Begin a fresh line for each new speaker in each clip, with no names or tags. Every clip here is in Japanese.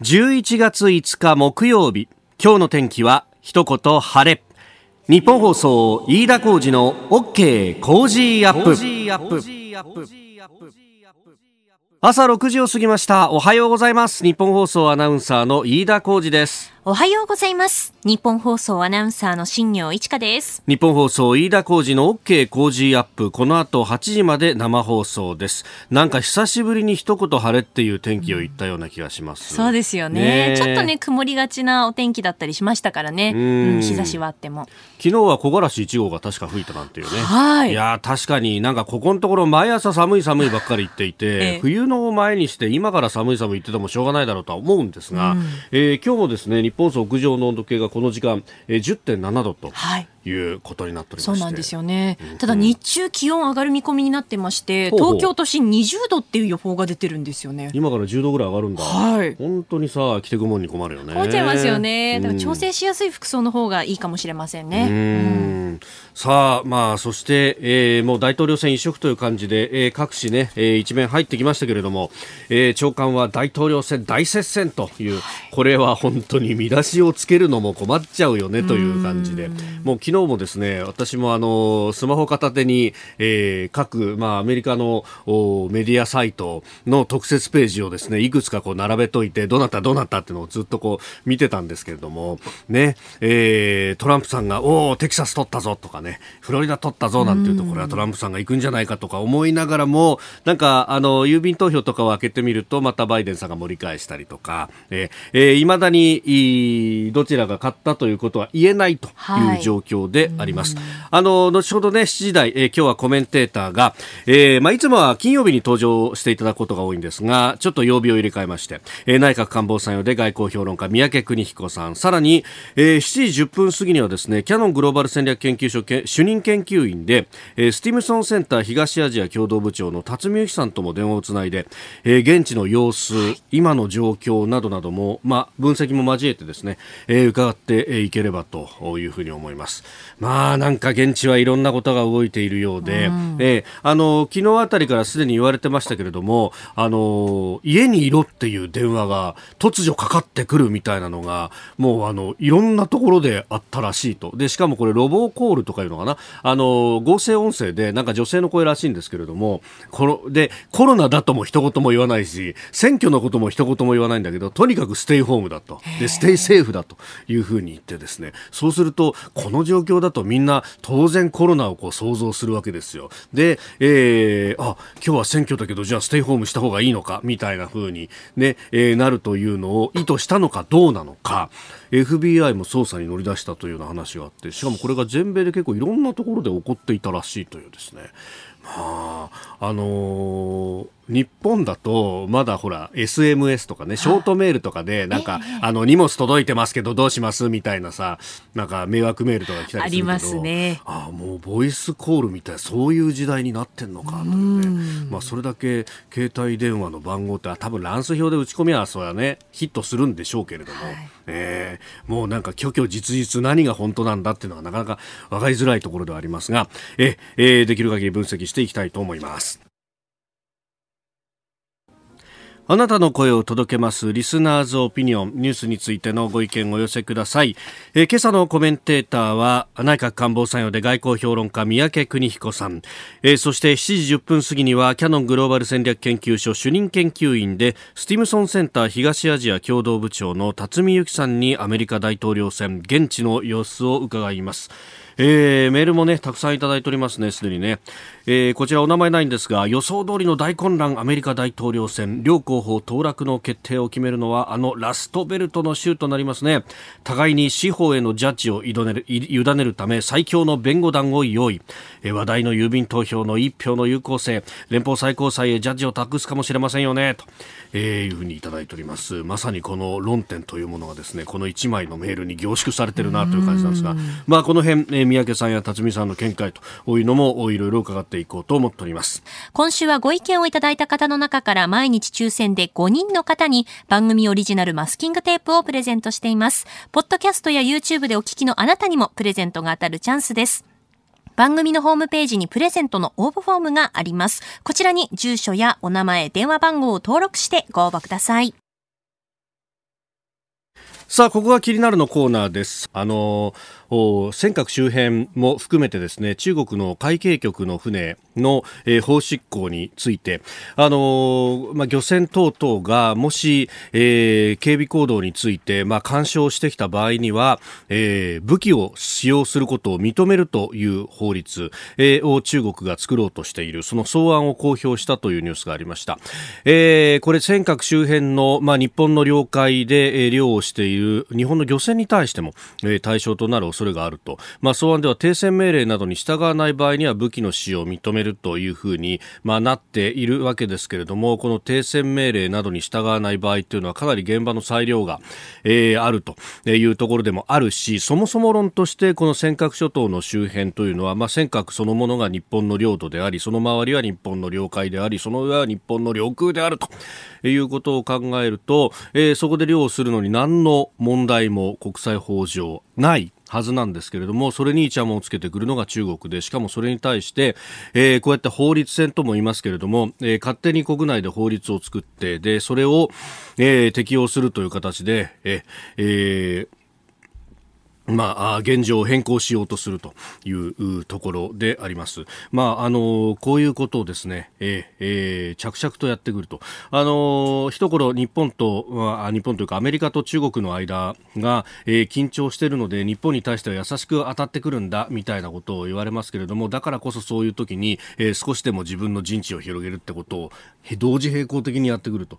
11月5日木曜日今日の天気は一言晴れ。日本放送飯田浩二の OK Cozy up。朝6時を過ぎました。おはようございます。日本放送アナウンサーの飯田浩二です
おはようございます。日本放送アナウンサーの新行市佳です。
日本放送飯田浩二の OK Cozy up。この後8時まで生放送です。なんか久しぶりに一言晴れっていう天気を言ったような気がします、
うん、そうですよね。ちょっとね曇りがちなお天気だったりしましたからね。うん、日差しはあっても。
昨日は木枯らし1号が確か吹いたなんていうね。
はい。
いや確かになんかここのところ毎朝寒い寒いばっかり言っていて、ええ、冬の前にして今から寒い寒い言っててもしょうがないだろうとは思うんですが、うん、えー、今日もですね日本屋上の温度計がこの時間、10.7度と。はいいうことになっており
そうなんですよね、うん、ただ日中気温上がる見込みになってまして東京都心20度っていう予報が出てるんですよね。
今から10度ぐらい上がるんだ。
はい。
本当にさ着てくもんに困るよね。
困っちゃいますよね。だから調整しやすい服装の方がいいかもしれませんね、うん、
さあまあそして、えー、もう大統領選一色という感じで、えー、各紙ね、えー、一面入ってきましたけれども、えー、長官は大統領選大接戦というこれは本当に見出しをつけるのも困っちゃうよねという感じでもう昨日もですね私もあのスマホ片手に、えー、各、まあ、アメリカのメディアサイトの特設ページをですねいくつかこう並べといてどなたどなたっていうのをずっとこう見てたんですけれどもね、えー、トランプさんがおおテキサス取ったぞとかねフロリダ取ったぞなんていうとこれはトランプさんが行くんじゃないかとか思いながらもなんかあの郵便投票とかを開けてみるとまたバイデンさんが盛り返したりとか、えー、いまだにどちらが勝ったということは言えないという状況であります。あの、後ほどね、7時台、えー、今日はコメンテーターが、えー、まあ、いつもは金曜日に登場していただくことが多いんですが、ちょっと曜日を入れ替えまして、えー、内閣官房参与で外交評論家、三宅邦彦さん、さらに、えー、7時10分過ぎにはですね、キャノングローバル戦略研究所主任研究員で、えー、スティムソンセンター東アジア共同部長の辰巳由紀さんとも電話をつないで、えー、現地の様子、今の状況などなども、まあ、分析も交えてですね、えー、伺っていければというふうに思います。まあ、なんか現地はいろんなことが動いているようで、うん、えー、あの昨日あたりからすでに言われてましたけれどもあの家にいろっていう電話が突如かかってくるみたいなのがもうあのいろんなところであったらしいと。でしかもこれロボコールとかいうのかな？あの合成音声でなんか女性の声らしいんですけれどもこのでコロナだとも一言も言わないし選挙のことも一言も言わないんだけどとにかくステイホームだと。でステイセーフだというふうに言ってですね。そうするとこの状況だとみんな当然コロナをこう想像するわけですよ。で、えー、あ、今日は選挙だけど、じゃあステイホームした方がいいのか、みたいな風にね、えー、なるというのを意図したのかどうなのか、FBI も捜査に乗り出したというような話があって、しかもこれが全米で結構いろんなところで起こっていたらしいというですね。まあ、あのー日本だとまだほら SMS とかねショートメールとかでなんか、あの荷物届いてますけどどうしますみたいなさなんか迷惑メールとか来たりするけど。ありますね。あもうボイスコールみたいなそういう時代になってんのかというねまあそれだけ携帯電話の番号って多分乱数表で打ち込みはそうやねヒットするんでしょうけれども、はい、え。ー、もうなんか虚虚実実何が本当なんだっていうのはなかなか分かりづらいところではありますがえ、えー、できる限り分析していきたいと思います。あなたの声を届けますリスナーズオピニオンニュースについてのご意見をお寄せください、えー、今朝のコメンテーターは内閣官房参与で外交評論家三宅邦彦さん、えー、そして7時10分過ぎにはキャノングローバル戦略研究所主任研究員でスティムソンセンター東アジア共同部長の辰巳由紀さんにアメリカ大統領選現地の様子を伺います。えー、メールもね、たくさんいただいておりますね、すでにね。えー、こちらお名前ないんですが、予想通りの大混乱アメリカ大統領選、両候補当落の決定を決めるのは、あのラストベルトの州となりますね。互いに司法へのジャッジを委ねる委ねるため、最強の弁護団を用意。えー、話題の郵便投票の一票の有効性、連邦最高裁へジャッジを託すかもしれませんよね、と、えー、いうふうにいただいております。まさにこの論点というものがですね、この1枚のメールに凝縮されてるなという感じなんですが、まあこの辺、えー三宅さんや辰巳さんの見解というのもいろいろ伺っていこうと思っております
今週はご意見をいただいた方の中から毎日抽選で5人の方に番組オリジナルマスキングテープをプレゼントしていますポッドキャストや YouTube でお聞きのあなたにもプレゼントが当たるチャンスです番組のホームページにプレゼントの応募フォームがあります。こちらに住所やお名前、電話番号を登録してご応募ください。
さあ、ここが気になるのコーナーです。あの尖閣周辺も含めてですね、中国の海警局の船の、えー、法執行について、あのー、まあ、漁船等々がもし、えー、警備行動について、まあ、干渉してきた場合には、えー、武器を使用することを認めるという法律、えー、を中国が作ろうとしている、その草案を公表したというニュースがありました。えー、これ尖閣周辺の、まあ、日本の領海で、えー、漁をしている日本の漁船に対しても、えー、対象となる恐れがあると、まあ、草案では停戦命令などに従わない場合には武器の使用を認めるというふうに、まあ、なっているわけですけれどもこの停戦命令などに従わない場合というのはかなり現場の裁量が、えー、あるというところでもあるしそもそも論としてこの尖閣諸島の周辺というのは、まあ、尖閣そのものが日本の領土でありその周りは日本の領海でありその上は日本の領空であるということを考えると、えー、そこで漁をするのに何の問題も国際法上ないはずなんですけれども、それにイチャモンをつけてくるのが中国で、しかもそれに対して、えー、こうやって法律戦とも言いますけれども、えー、勝手に国内で法律を作って、で、それを、えー、適用するという形で、えー、まあ、現状を変更しようとするというところであります。まあ、あの、こういうことをですね、えー、え、着々とやってくると。あの、一頃日本と、まあ、日本というかアメリカと中国の間が、えー、緊張しているので、日本に対しては優しく当たってくるんだ、みたいなことを言われますけれども、だからこそそういう時に、えー、少しでも自分の陣地を広げるってことを、同時並行的にやってくると。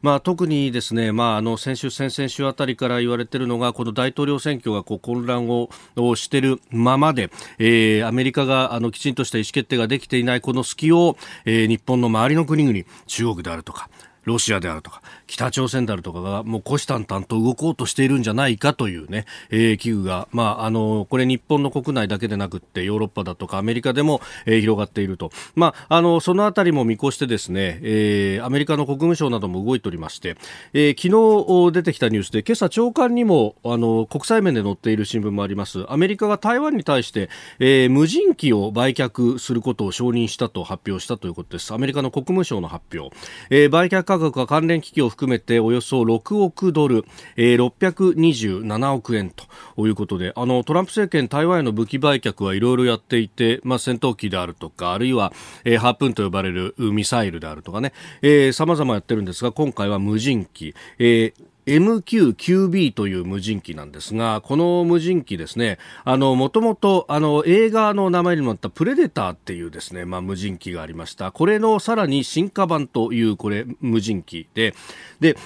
まあ、特にですね、まあ、あの、先週、先々週あたりから言われているのが、この大統領選挙がこう混乱をしているままで、えー、アメリカがあのきちんとした意思決定ができていないこの隙を、えー、日本の周りの国々、中国であるとか、ロシアであるとか、北朝鮮であるとかがもう虎視眈々と動こうとしているんじゃないかというね、えー、危惧が、まあ、あの、これ日本の国内だけでなくってヨーロッパだとかアメリカでも、えー、広がっていると。まあ、あの、そのあたりも見越してですね、えー、アメリカの国務省なども動いておりまして、えー、昨日出てきたニュースで今朝長官にも、あの、国際面で載っている新聞もあります。アメリカが台湾に対して、えー、無人機を売却することを承認したと発表したということです。アメリカの国務省の発表。えー、売却価格は関連機器を含めておよそ6億ドル、えー、627億円ということであのトランプ政権台湾への武器売却はいろいろやっていて、まあ、戦闘機であるとかあるいは、えー、ハープンと呼ばれるミサイルであるとかね、えー、様々やってるんですが今回は無人機、えー MQ-9B という無人機なんですが、この無人機ですね、あの、もともと、あの、映画の名前にもあったプレデターっていうですね、まあ、無人機がありました。これのさらに進化版という、これ、無人機で、で、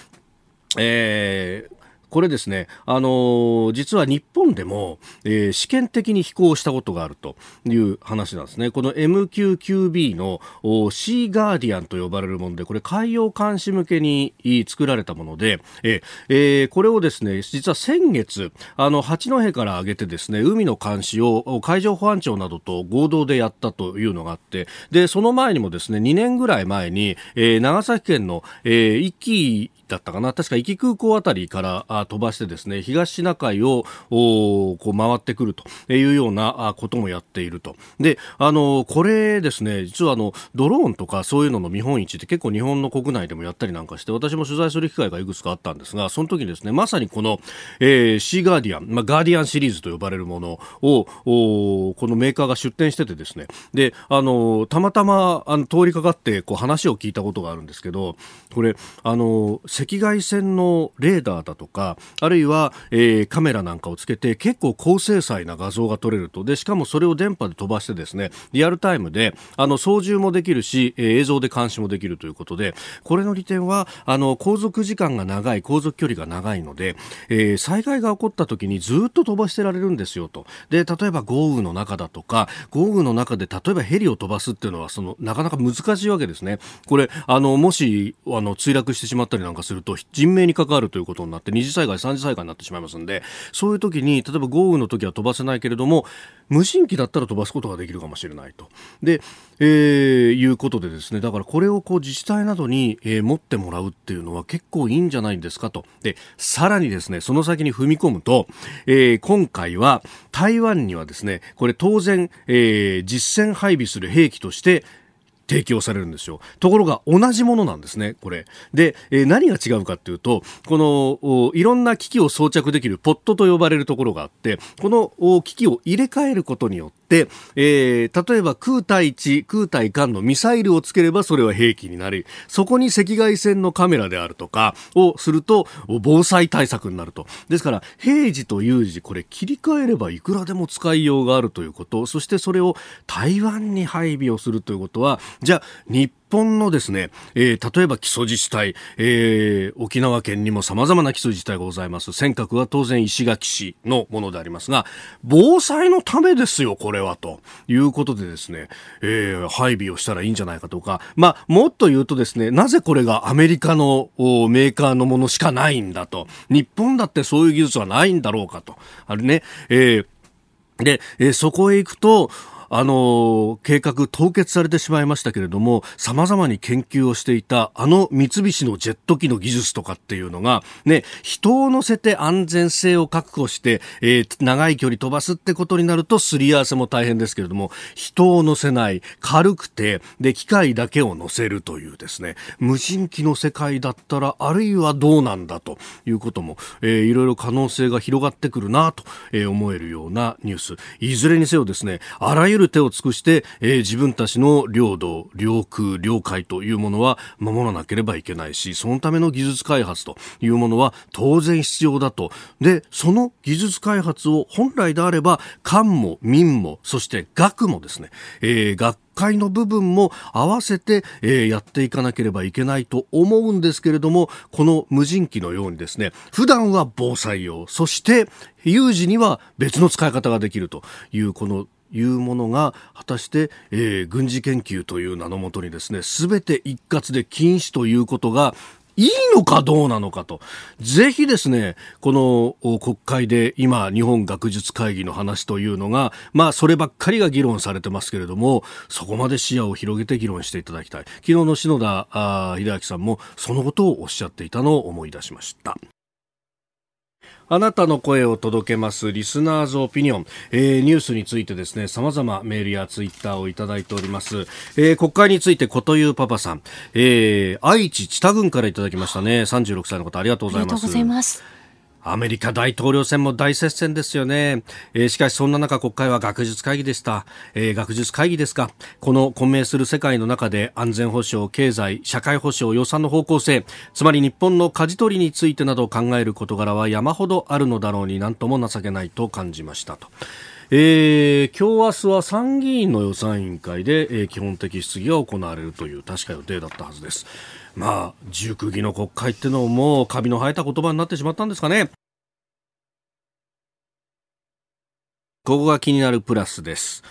えー、これですね、あのー、実は日本でも、えー、試験的に飛行したことがあるという話なんですね。この MQ9B のシーガーディアンと呼ばれるもので、これ海洋監視向けに作られたもので、えー、これをですね、実は先月、あの、八戸から上げてですね、海の監視を海上保安庁などと合同でやったというのがあって、で、その前にもですね、2年ぐらい前に、えー、長崎県の、えー、だったかな。確か壱岐空港あたりから飛ばしてですね東シナ海をこう回ってくるというようなこともやっていると。であのこれですね実はあのドローンとかそういうのの見本市って結構日本の国内でもやったりなんかして私も取材する機会がいくつかあったんですがその時にですねまさにこの、えー、シーガーディアン、まあ、ガーディアンシリーズと呼ばれるものをこのメーカーが出展しててですね。であのたまたまあの通りかかってこう話を聞いたことがあるんですけどこれあの赤外線のレーダーだとかあるいは、えー、カメラなんかをつけて結構高精細な画像が撮れると。でしかもそれを電波で飛ばしてですねリアルタイムであの操縦もできるし、えー、映像で監視もできるということでこれの利点はあの航続時間が長い航続距離が長いので、えー、災害が起こった時にずっと飛ばしてられるんですよと。で例えば豪雨の中だとか豪雨の中で例えばヘリを飛ばすっていうのはそのなかなか難しいわけですね。これあのもしあの墜落してしまったりなんかすると人命に関わるということになって二次災害三次災害になってしまいますのでそういう時に例えば豪雨の時は飛ばせないけれども無人機だったら飛ばすことができるかもしれないと。で、えー、いうことでですねだからこれをこう自治体などに、えー、持ってもらうっていうのは結構いいんじゃないんですかと。でさらにですねその先に踏み込むと、えー、今回は台湾にはですねこれ当然、えー、実戦配備する兵器として提供されるんですよ。ところが同じものなんですね、これ。で、えー、何が違うかっていうと、この、いろんな機器を装着できるポットと呼ばれるところがあって、この機器を入れ替えることによって、えー、例えば空対地、空対艦のミサイルをつければそれは兵器になり、そこに赤外線のカメラであるとかをすると防災対策になると。ですから、平時と有事、これ切り替えればいくらでも使いようがあるということ、そしてそれを台湾に配備をするということは、じゃあ、日本のですね、えー、例えば基礎自治体、えー、沖縄県にも様々な基礎自治体がございます。尖閣は当然石垣市のものでありますが、防災のためですよ、これは、ということでですね、えー、配備をしたらいいんじゃないかとか、まあ、もっと言うとですね、なぜこれがアメリカのメーカーのものしかないんだと、日本だってそういう技術はないんだろうかと、あれね、えーで、えー、そこへ行くと、あの計画凍結されてしまいましたけれども様々に研究をしていたあの三菱のジェット機の技術とかっていうのが、ね、人を乗せて安全性を確保して、えー、長い距離飛ばすってことになるとすり合わせも大変ですけれども人を乗せない軽くてで機械だけを乗せるというですね無人機の世界だったらあるいはどうなんだということも、えー、いろいろ可能性が広がってくるなと、えー、思えるようなニュース。いずれにせよですねあらゆるる手を尽くして、えー、自分たちの領土、領空、領海というものは守らなければいけないし、そのための技術開発というものは当然必要だと。で、その技術開発を本来であれば、官も民も、そして学もですね、えー、学会の部分も合わせて、えー、やっていかなければいけないと思うんですけれども、この無人機のようにですね、普段は防災用、そして有事には別の使い方ができるというこのいうものが果たして、えー、軍事研究という名のもとにですね全て一括で禁止ということがいいのかどうなのかと。ぜひですね、この国会で今、日本学術会議の話というのが、まあ、そればっかりが議論されてますけれども、そこまで視野を広げて議論していただきたい。昨日の篠田秀明さんもそのことをおっしゃっていたのを思い出しました。あなたの声を届けますリスナーズオピニオン、えー、ニュースについてですね、様々メールやツイッターをいただいております。えー、国会についてことゆうパパさん、えー、愛知知多郡からいただきましたね。36歳の方ありがとうございます。ありがとうございます。アメリカ大統領選も大接戦ですよね。えー、しかしそんな中国会は学術会議でした。えー、学術会議ですか。この混迷する世界の中で安全保障、経済、社会保障、予算の方向性、つまり日本の舵取りについてなどを考える事柄は山ほどあるのだろうになんとも情けないと感じましたと。えー、今日明日は参議院の予算委員会で、えー、基本的質疑が行われるという確か予定だったはずです。まあ、熟議の国会ってのもカビの生えた言葉になってしまったんですかね。ここが気になるプラスです。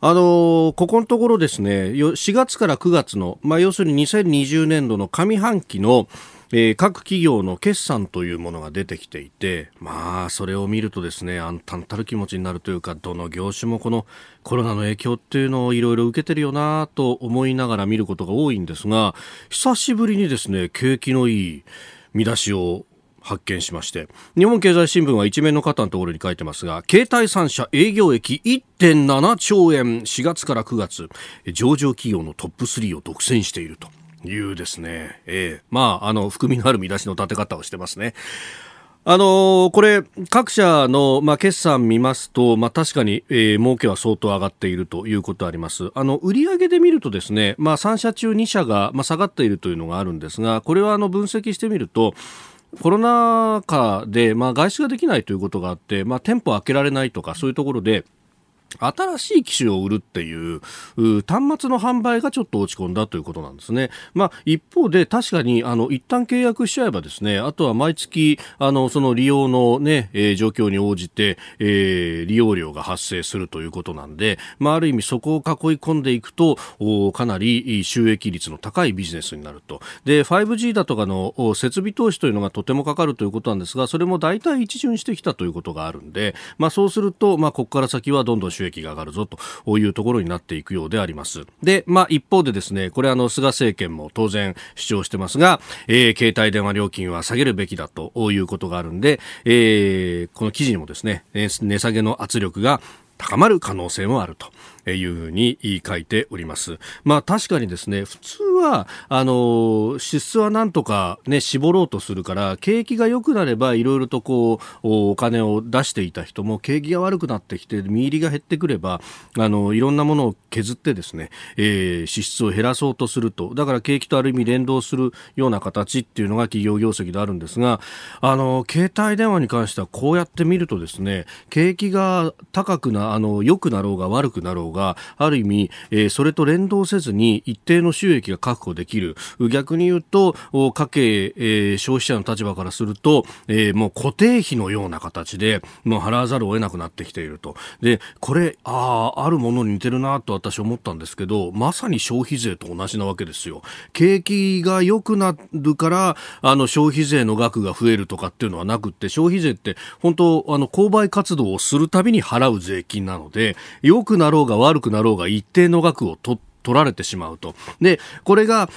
あのここのところですね、4月から9月の、まあ、要するに2020年度の上半期の、えー、各企業の決算というものが出てきていて、まあ、それを見るとですね、暗淡たる気持ちになるというか、どの業種もこのコロナの影響っていうのをいろいろ受けてるよなと思いながら見ることが多いんですが、久しぶりにですね、景気のいい見出しを発見しまして日本経済新聞は一面の方のところに書いてますが携帯3社営業益1.7兆円4月から9月上場企業のトップ3を独占していると。いうですね、えー、まああの含みのある見出しの立て方をしてますね。あのー、これ、各社の、まあ、決算見ますと、まあ、確かに、えー、儲けは相当上がっているということあります。あの、売上で見るとですね、まあ、3社中2社が、まあ、下がっているというのがあるんですが、これはあの、分析してみると、コロナ禍で、まあ、外出ができないということがあって、まあ、店舗開けられないとか、そういうところで、新しい機種を売るっていう端末の販売がちょっと落ち込んだということなんですね。まあ、一方で確かにあの一旦契約しちゃえばですね、あとは毎月あのその利用のね、えー、状況に応じて、えー、利用料が発生するということなんで、まあ、ある意味そこを囲い込んでいくとかなり収益率の高いビジネスになると。で、5G だとかの設備投資というのがとてもかかるということなんですが、それも大体一巡してきたということがあるんで、まあ、そうすると、まあ、ここから先はどんどん収益が上がるぞというところになっていくようであります。で、まあ一方でですね、これあの菅政権も当然主張してますが、えー、携帯電話料金は下げるべきだということがあるんで、えー、この記事にもですね、値下げの圧力が高まる可能性もあるというふうに書いております。まあ確かにですね、普通は、あの、支出はなんとかね、絞ろうとするから、景気が良くなればいろいろとこう、お金を出していた人も景気が悪くなってきて、見入りが減ってくれば、あの、いろんなものを削ってですね、えー、支出を減らそうとすると。だから景気とある意味連動するような形っていうのが企業業績であるんですが、あの、携帯電話に関してはこうやって見るとですね、景気が高くな、あの、良くなろうが悪くなろうが、がある意味、えー、それと連動せずに一定の収益が確保できる。逆に言うと、家計、えー、消費者の立場からすると、えー、もう固定費のような形で、もう払わざるを得なくなってきていると。で、これ、ああ、あるものに似てるなと私思ったんですけど、まさに消費税と同じなわけですよ。景気が良くなるから、あの、消費税の額が増えるとかっていうのはなくって、消費税って本当、あの、購買活動をするたびに払う税金なので、良くなろうが悪くなろうが一定の額を取られてしまうと。で、これが、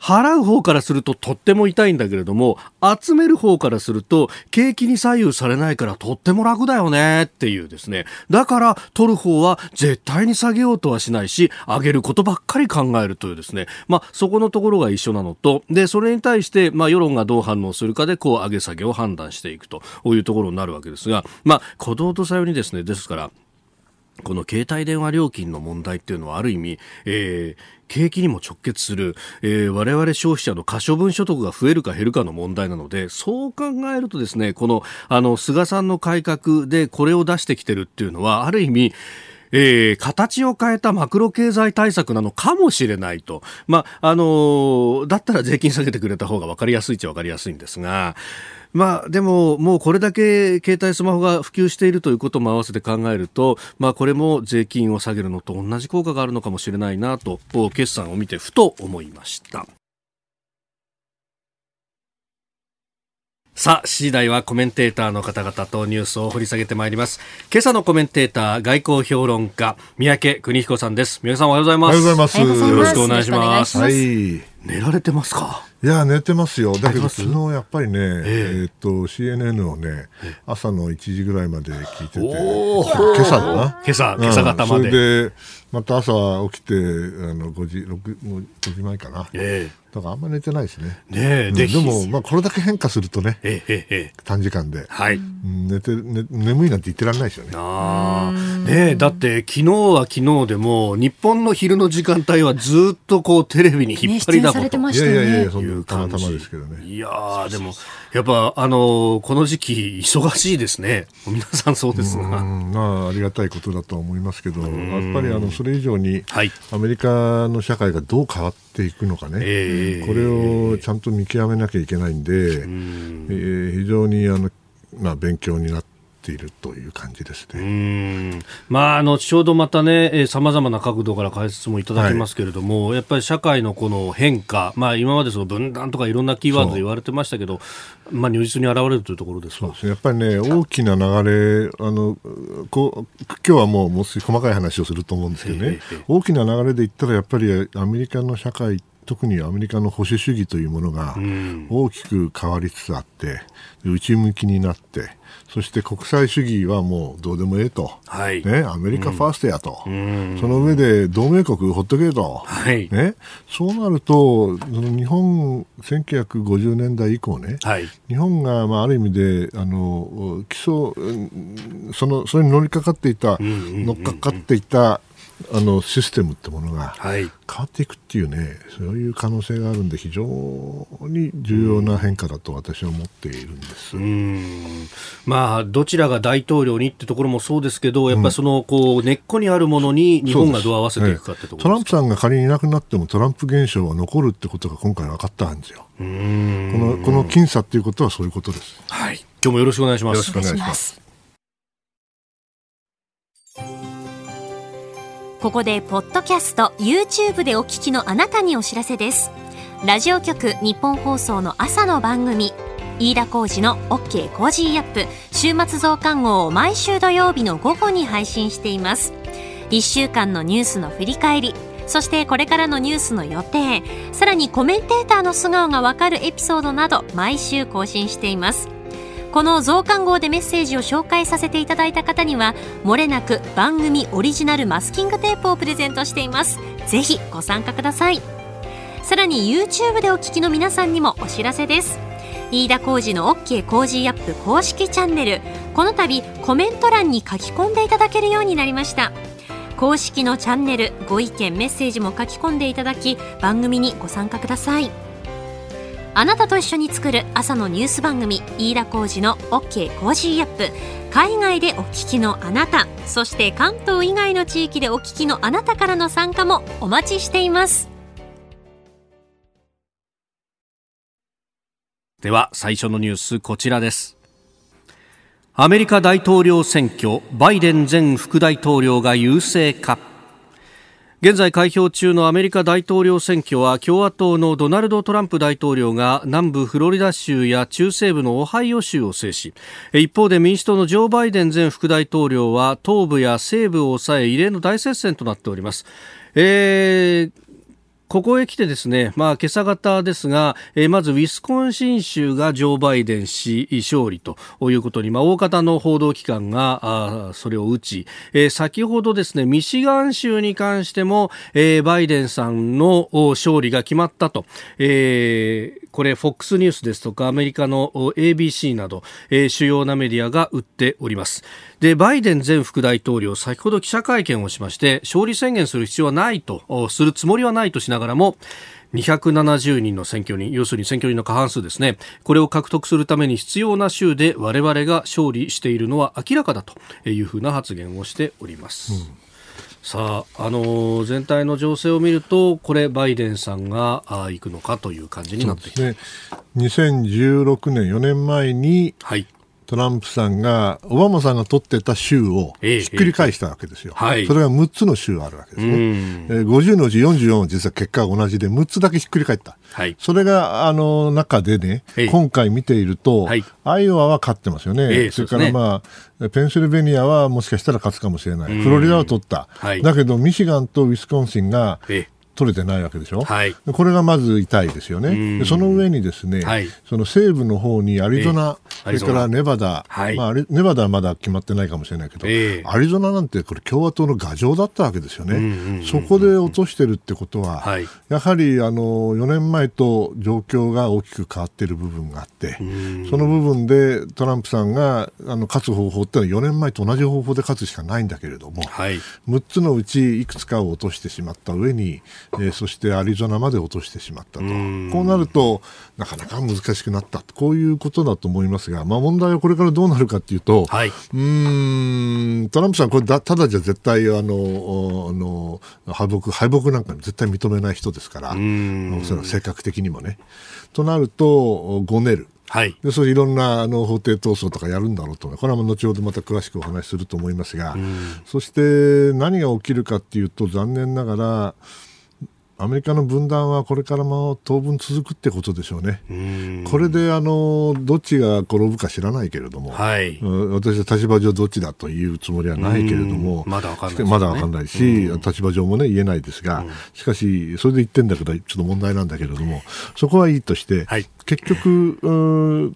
払う方からするととっても痛いんだけれども、集める方からすると、景気に左右されないからとっても楽だよねっていうですね。だから取る方は絶対に下げようとはしないし、上げることばっかり考えるというですね。まあ、そこのところが一緒なのと、で、それに対して、まあ、世論がどう反応するかで、こう、上げ下げを判断していくというところになるわけですが、まあ、鼓動とさようにですね、ですから、この携帯電話料金の問題っていうのはある意味、えー、景気にも直結する、えー、我々消費者の可処分所得が増えるか減るかの問題なので、そう考えるとですね、この、あの、菅さんの改革でこれを出してきてるっていうのは、ある意味、えー、形を変えたマクロ経済対策なのかもしれないと。まあ、あのー、だったら税金下げてくれた方が分かりやすいっちゃ分かりやすいんですが、まあ、でも、もうこれだけ携帯スマホが普及しているということも合わせて考えると、まあ、これも税金を下げるのと同じ効果があるのかもしれないなと、決算を見てふと思いました。さあ、次第はコメンテーターの方々とニュースを掘り下げてまいります。今朝のコメンテーター、外交評論家、三宅邦彦さんです。皆さんおはようございます。
おはようございます。
よろしくお願いします。
はい。
寝られてますか？
いや寝てますよ、だけど昨日やっぱりね、えー、えー、っと CNN をね、朝の1時ぐらいまで聞いてて、今朝だな、
今朝、今朝方まで。
うん、それでまた朝起きてあの5時 6, 5時前かな、えー、だからあんまり寝てないですね。
ね
うん、でも、まあ、これだけ変化するとね、
えー、え
ー、短時間で、
はい、
寝て、ね、眠いなんて言ってられないですよね。
あねだって昨日は昨日でも日本の昼の時間帯はずっとこうテレビに引っ張りだこ
と、ね、
いやいやいやそんなたまたまですけどね。
いやでもやっぱあのこの時期忙しいですね。皆さんそうですが。
まあありがたいことだと思いますけど、やっぱりあのそれ以上に、はい、アメリカの社会がどう変わっていくのかね、えー、これをちゃんと見極めなきゃいけないんで、ん。えー、非常にあの、まあ、勉強になってているという感じですね。
まあ、後ほどまたね、さまざまな角度から解説もいただきますけれども、はい、やっぱり社会のこの変化、まあ、今までその分断とかいろんなキーワードで言われてましたけど、まあ、如実に現れるというところです
そうですね。やっぱりね、大きな流れ、あの、こう、今日はもう、もう少し細かい話をすると思うんですけどね、大きな流れで言ったら、やっぱりアメリカの社会特にアメリカの保守主義というものが大きく変わりつつあって、内向きになって、そして国際主義はもうどうでもええと、はい、ね、アメリカファーストやと、うん、その上で同盟国ほっとけと、はい、ね、そうなると、その日本、1950年代以降ね、はい、日本がまあある意味であの基礎その、それに乗りかかっていた、乗っかかっていたあのシステムってものが変わっていくっていうね、はい、そういう可能性があるんで非常に重要な変化だと私は思っているんです
まあ、どちらが大統領にってところもそうですけどやっぱりそのこう根っこにあるものに日本がどう合わせていくかってところ、
トランプさんが仮にいなくなってもトランプ現象は残るってことが今回分かったんですよ。このこの僅差っていうことはそういうことです。
はい。今日もよろしくお願いします。よ
ろしくお願いします。
ここでポッドキャスト YouTube でお聞きのあなたにお知らせです。ラジオ局日本放送の朝の番組飯田浩二の OK Cozy up 週末増刊号を毎週土曜日の午後に配信しています。1週間のニュースの振り返りそしてこれからのニュースの予定さらにコメンテーターの素顔がわかるエピソードなど毎週更新しています。この増刊号でメッセージを紹介させていただいた方にはもれなく番組オリジナルマスキングテープをプレゼントしています。ぜひご参加ください。さらに YouTube でお聞きの皆さんにもお知らせです。飯田浩二の OK Cozy up 公式チャンネル。この度コメント欄に書き込んでいただけるようになりました。公式のチャンネルご意見メッセージも書き込んでいただき番組にご参加ください。あなたと一緒に作る朝のニュース番組飯田浩二の OK Cozy up。海外でお聞きのあなたそして関東以外の地域でお聞きのあなたからの参加もお待ちしています。
では最初のニュースこちらです。アメリカ大統領選挙バイデン前副大統領が優勢か現在開票中のアメリカ大統領選挙は共和党のドナルド・トランプ大統領が南部フロリダ州や中西部のオハイオ州を制し一方で民主党のジョー・バイデン前副大統領は東部や西部を抑え異例の大接戦となっております。えーここへ来てですね、まあ、今朝方ですが、えー、まずウィスコンシン州がジョー・バイデン氏勝利ということに、まあ、大方の報道機関があそれを打ち、えー、先ほどですね、ミシガン州に関しても、えー、バイデンさんの勝利が決まったと、えー、これ FOX ニュースですとかアメリカの ABC など、えー、主要なメディアが打っております。で、バイデン前副大統領、先ほど記者会見をしまして、勝利宣言する必要はないと、するつもりはないとしながらも、270人の選挙人、要するに選挙人の過半数ですね、これを獲得するために必要な州で我々が勝利しているのは明らかだというふうな発言をしております。うんさあ、あのー、全体の情勢を見ると、これ、バイデンさんがあ行くのかという感じになってきて、ね、
2016年、4年前に、はい、トランプさんが、オバマさんが取ってた州をひっくり返したわけですよ。ええそれが6つの州あるわけですね。えー、50のうち44は実は結果が同じで、6つだけひっくり返った。はい、それが、あの、中でね、今回見ていると、はい、アイオワは勝ってますよね。それからまあ、ペンシルベニアはもしかしたら勝つかもしれない。フロリダは取った。だけど、ミシガンとウィスコンシンが、取れてないわけでしょ、はい、これがまず痛いですよね、その上にですね、はい、その西部の方にアリゾナ、それからネバダ、はい、まあ、ネバダはまだ決まってないかもしれないけど、えー、アリゾナなんてこれ共和党の牙城だったわけですよね、そこで落としてるってことは、はい、やはりあの4年前と状況が大きく変わっている部分があって、その部分でトランプさんがあの勝つ方法ってのは4年前と同じ方法で勝つしかないんだけれども、はい、6つのうちいくつかを落としてしまった上に、えー、そしてアリゾナまで落としてしまったと、こうなると、なかなか難しくなった、こういうことだと思いますが、まあ、問題はこれからどうなるかというと、はい、うんトランプさん、これだ、ただじゃ絶対あのあの敗北敗北なんか絶対認めない人ですから、おそらく性格的にもね。となると、ごねる。はい、でそういろんなあの法廷闘争とかやるんだろうとこれは後ほどまた詳しくお話しすると思いますが、そして何が起きるかというと残念ながらアメリカの分断はこれからも当分続くってことでしょうね。これであのどっちが転ぶか知らないけれども、はい、私は立場上どっちだというつもりはないけれども、
まだわかんない、
ね、まだわかんないし、立場上もね言えないですが、しかしそれで言ってんだけどちょっと問題なんだけれども、そこはいいとして、はい、結局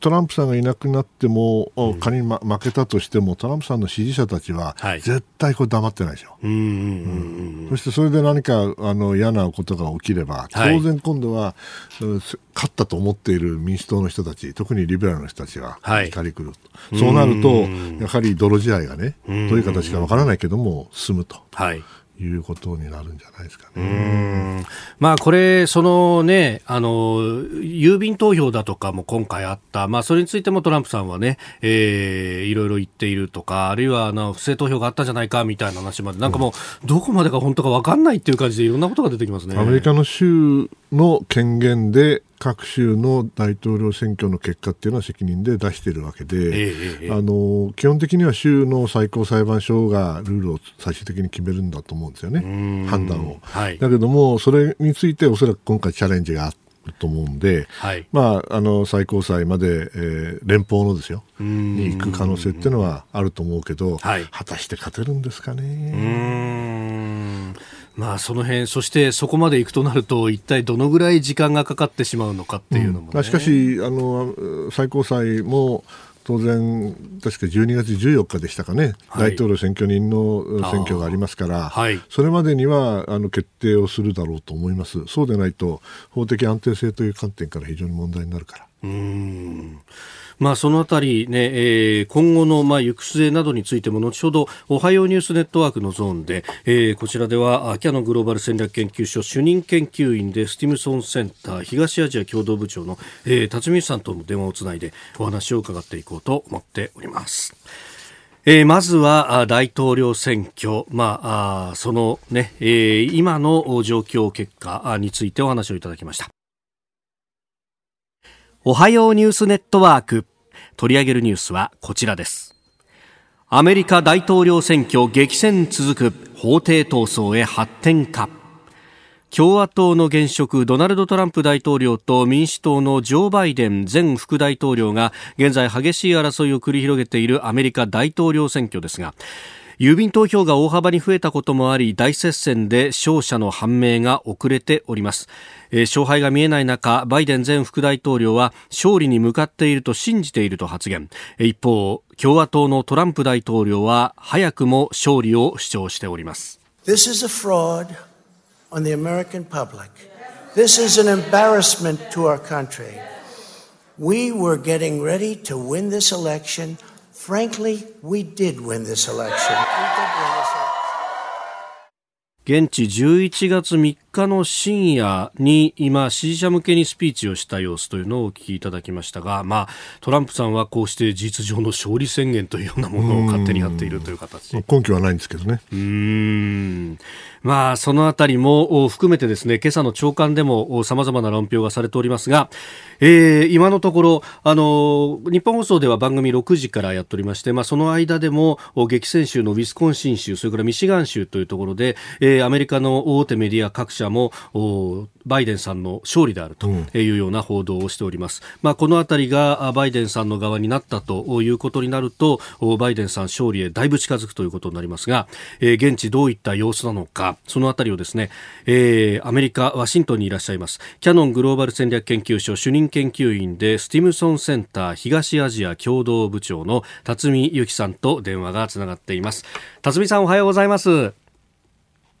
トランプさんがいなくなっても、うん、仮に、ま、負けたとしても、トランプさんの支持者たちは、絶対これ黙ってないでしょ。そしてそれで何かあの嫌なことが起きれば、当然今度は、はい、勝ったと思っている民主党の人たち、特にリベラルの人たちが怒り狂うと、そうなると、やはり泥仕合がね、どういう形かわからないけども、進むと。はいいうことになるんじゃないですかね。
まあこれ、そのね、あの、郵便投票だとかも今回あった。まあそれについてもトランプさんはね、えー、いろいろ言っているとか、あるいはあの不正投票があったんじゃないかみたいな話まで、なんかもう、どこまでが本当か分かんないっていう感じでいろんなことが出てきますね。
アメリカの州の権限で各州の大統領選挙の結果っていうのは責任で出しているわけで、ええ、あの基本的には州の最高裁判所がルールを最終的に決めるんだと思うんですよね、判断を、はい、だけども、それについておそらく今回チャレンジがあると思うんで、はい、まあ、あの最高裁まで、えー、連邦のですよに行く可能性っていうのはあると思うけど、はい、果たして勝てるんですかね。
まあその辺、そしてそこまで行くとなると、一体どのぐらい時間がかかってしまうのかっていうのも、ね。
うん、しかしあの、最高裁も当然、確か12月14日でしたかね、はい、大統領選挙人の選挙がありますから、はい、それまでにはあの決定をするだろうと思います、そうでないと、法的安定性という観点から非常に問題になるから。
うんまあ、そのあたりね、えー、今後のまあ行く末などについても後ほどおはようニュースネットワークのゾーンで、えー、こちらではキャノングローバル戦略研究所主任研究員でスティムソンセンター東アジア共同部長の、えー、辰巳さんとも電話をつないでお話を伺っていこうと思っております。えー、まずは大統領選挙、まあ、あそのね、えー、今の状況結果についてお話をいただきました。おはようニュースネットワーク。取り上げるニュースはこちらです。アメリカ大統領選挙激戦続く。法廷闘争へ発展か。共和党の現職ドナルド・トランプ大統領と民主党のジョー・バイデン前副大統領が現在激しい争いを繰り広げているアメリカ大統領選挙ですが郵便投票が大幅に増えたこともあり大接戦で勝者の判明が遅れております、えー、勝敗が見えない中バイデン前副大統領は勝利に向かっていると信じていると発言一方共和党のトランプ大統領は早くも勝利を主張しております
This is a fraud on the American public. This is an embarrassment to our country. We were getting ready to win this election Frankly, we did win this election.
現地11月3日の深夜に今支持者向けにスピーチをした様子というのをお聞きいただきましたが、まあ、トランプさんはこうして事実上の勝利宣言というようなものを勝手にやっているという形。
根拠はないんですけどね。
うん。まあ、そのあたりも含めてですね今朝の朝刊でもさまざまな論評がされておりますが、えー、今のところあの日本放送では番組6時からやっておりまして、まあ、その間でも激戦州のウィスコンシン州それからミシガン州というところで、えー、アメリカの大手メディア各社もバイデンさんの勝利であるというような報道をしております。うん、まあ、このあたりがバイデンさんの側になったということになると、バイデンさん勝利へだいぶ近づくということになりますが、えー、現地どういった様子なのか、そのあたりをですね、えー、アメリカ、ワシントンにいらっしゃいます、キャノングローバル戦略研究所主任研究員で、スティムソンセンター東アジア共同部長の辰巳由紀さんと電話がつながっています。辰巳さんおはようございます。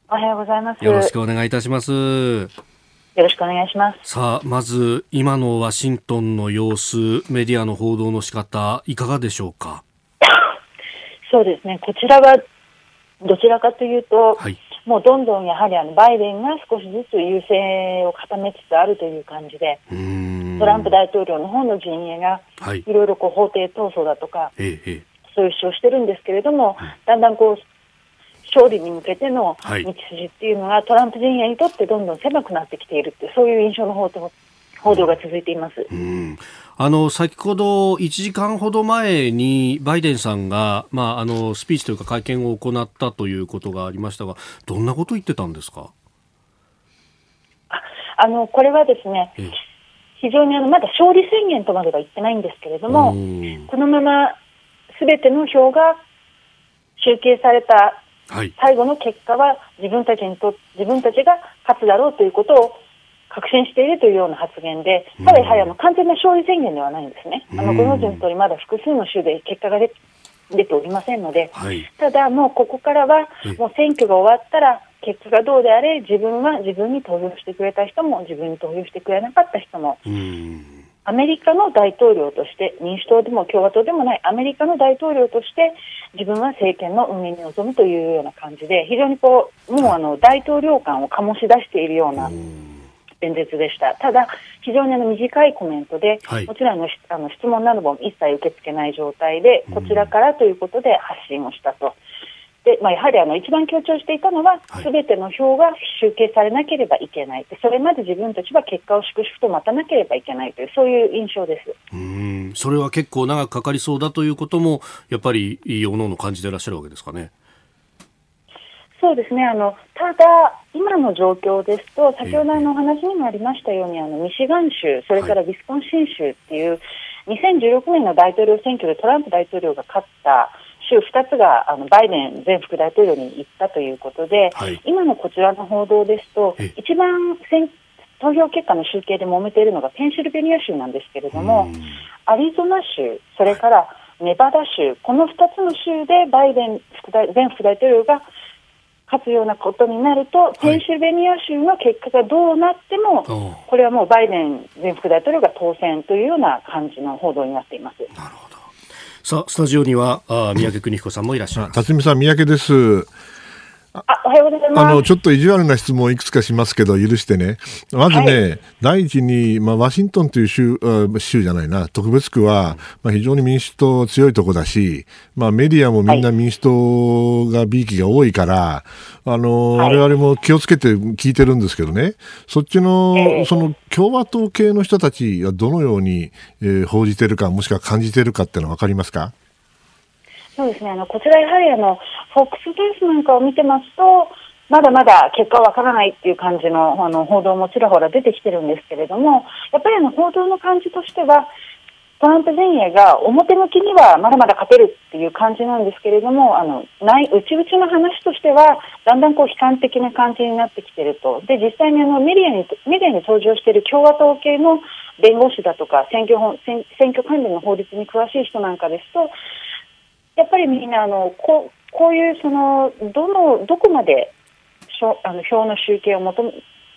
おはようございます。
よろしくお願いいたします。
よろしくお願いします。
さあ、まず、今のワシントンの様子、メディアの報道の仕方、いかがでしょうか？
そうですね、こちらは、どちらかというと、はい、もうどんどんやはりあのバイデンが少しずつ優勢を固めつつあるという感じで、トランプ大統領の方の陣営が、い。ろいろこう法廷闘争だとか、ええ、そういう主張してるんですけれども、だんだんこう勝利に向けての道筋っていうのが、トランプ陣営にとってどんどん狭くなってきているってそういう印象の報道報道が続いています。
うん。あの先ほど1時間ほど前にバイデンさんが、まあ、あのスピーチというか会見を行ったということがありましたがどんなことを言ってたんですか？
ああのこれはですね非常にあのまだ勝利宣言とまでは言ってないんですけれどもこのまますべての票が集計されたはい、最後の結果は自分たちにと自分たちが勝つだろうということを確信しているというような発言で、ただやはりあの完全な勝利宣言ではないんですね。あのご存知の通りまだ複数の州で結果が出出ておりませんので、はい、ただもうここからはもう選挙が終わったら結果がどうであれ自分は自分に投票してくれた人も自分に投票してくれなかった人もアメリカの大統領として民主党でも共和党でもないアメリカの大統領として自分は政権の運営に臨むというような感じで非常にこうもうあの大統領感を醸し出しているような演説でした。ただ非常にあの短いコメントで、はい、もちろんあのあの質問なども一切受け付けない状態でこちらからということで発信をしたと。で、まあ、やはりあの一番強調していたのは、す、べ、ての票が集計されなければいけない。それまで自分たちは結果を粛々と待たなければいけないという、そういう印象です。
うん。それは結構長くかかりそうだということも、やっぱり、おのおの感じていらっしゃるわけですかね。
そうですね。あのただ、今の状況ですと、先ほどのお話にもありましたように、あのミシガン州、それからウィスコンシン州っていう、2016年の大統領選挙でトランプ大統領が勝った州2つがあのバイデン前副大統領に行ったということで、
はい。
今のこちらの報道ですと
え、
一番選投票結果の集計で揉めているのがペンシルベニア州なんですけれども、アリゾナ州、それからネバダ州、この2つの州でバイデン副大前副大統領が勝つようなことになると、
い。
ペンシルベニア州の結果がどうなっても、
おう
これはもうバイデン前副大統領が当選というような感じの報道になっています。
さあ、スタジオには、あ三宅邦彦さんもいらっしゃいます。
辰巳さん、三宅です。
あ、おはようございます。
あの、ちょっと意地悪な質問をいくつかしますけど、許してね。まずね、
は
第一に、まあ、ワシントンという州、あ州じゃないな、特別区は、まあ、非常に民主党強いとこだし、まあ、メディアもみんな民主党がびいきが多いから、あの、
はい。
我々も気をつけて聞いてるんですけどね、そっちの、
ええ。
その、共和党系の人たちがどのように、えー報じてるか、もしくは感じてるかっていうのはわかりますか？
そうですね、あのこちらやはりあの FOX ニュースなんかを見てますと、まだまだ結果わからないっていう感じのあの報道もちらほら出てきてるんですけれども、やっぱりあの報道の感じとしては、トランプ前夜が表向きにはまだまだ勝てるっていう感じなんですけれども、あの内内々の話としては、だんだんこう悲観的な感じになってきてると、で実際にあのメディアにメディアに登場している共和党系の弁護士だとか選挙法選挙関連の法律に詳しい人なんかですと、やっぱりみんなあのこうこういうそのどのどこまでしょあの票の集計を求め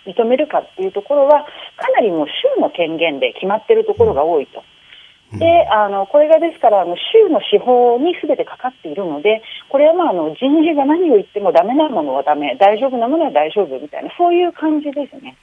認めるかっていうところはかなりもう州の権限で決まっているところが多いと。であのこれがですからあの州の司法にすべてかかっているのでこれはまああの人事が何を言ってもダメなものはダメ大丈夫なものは大丈夫みたいなそういう感じですね。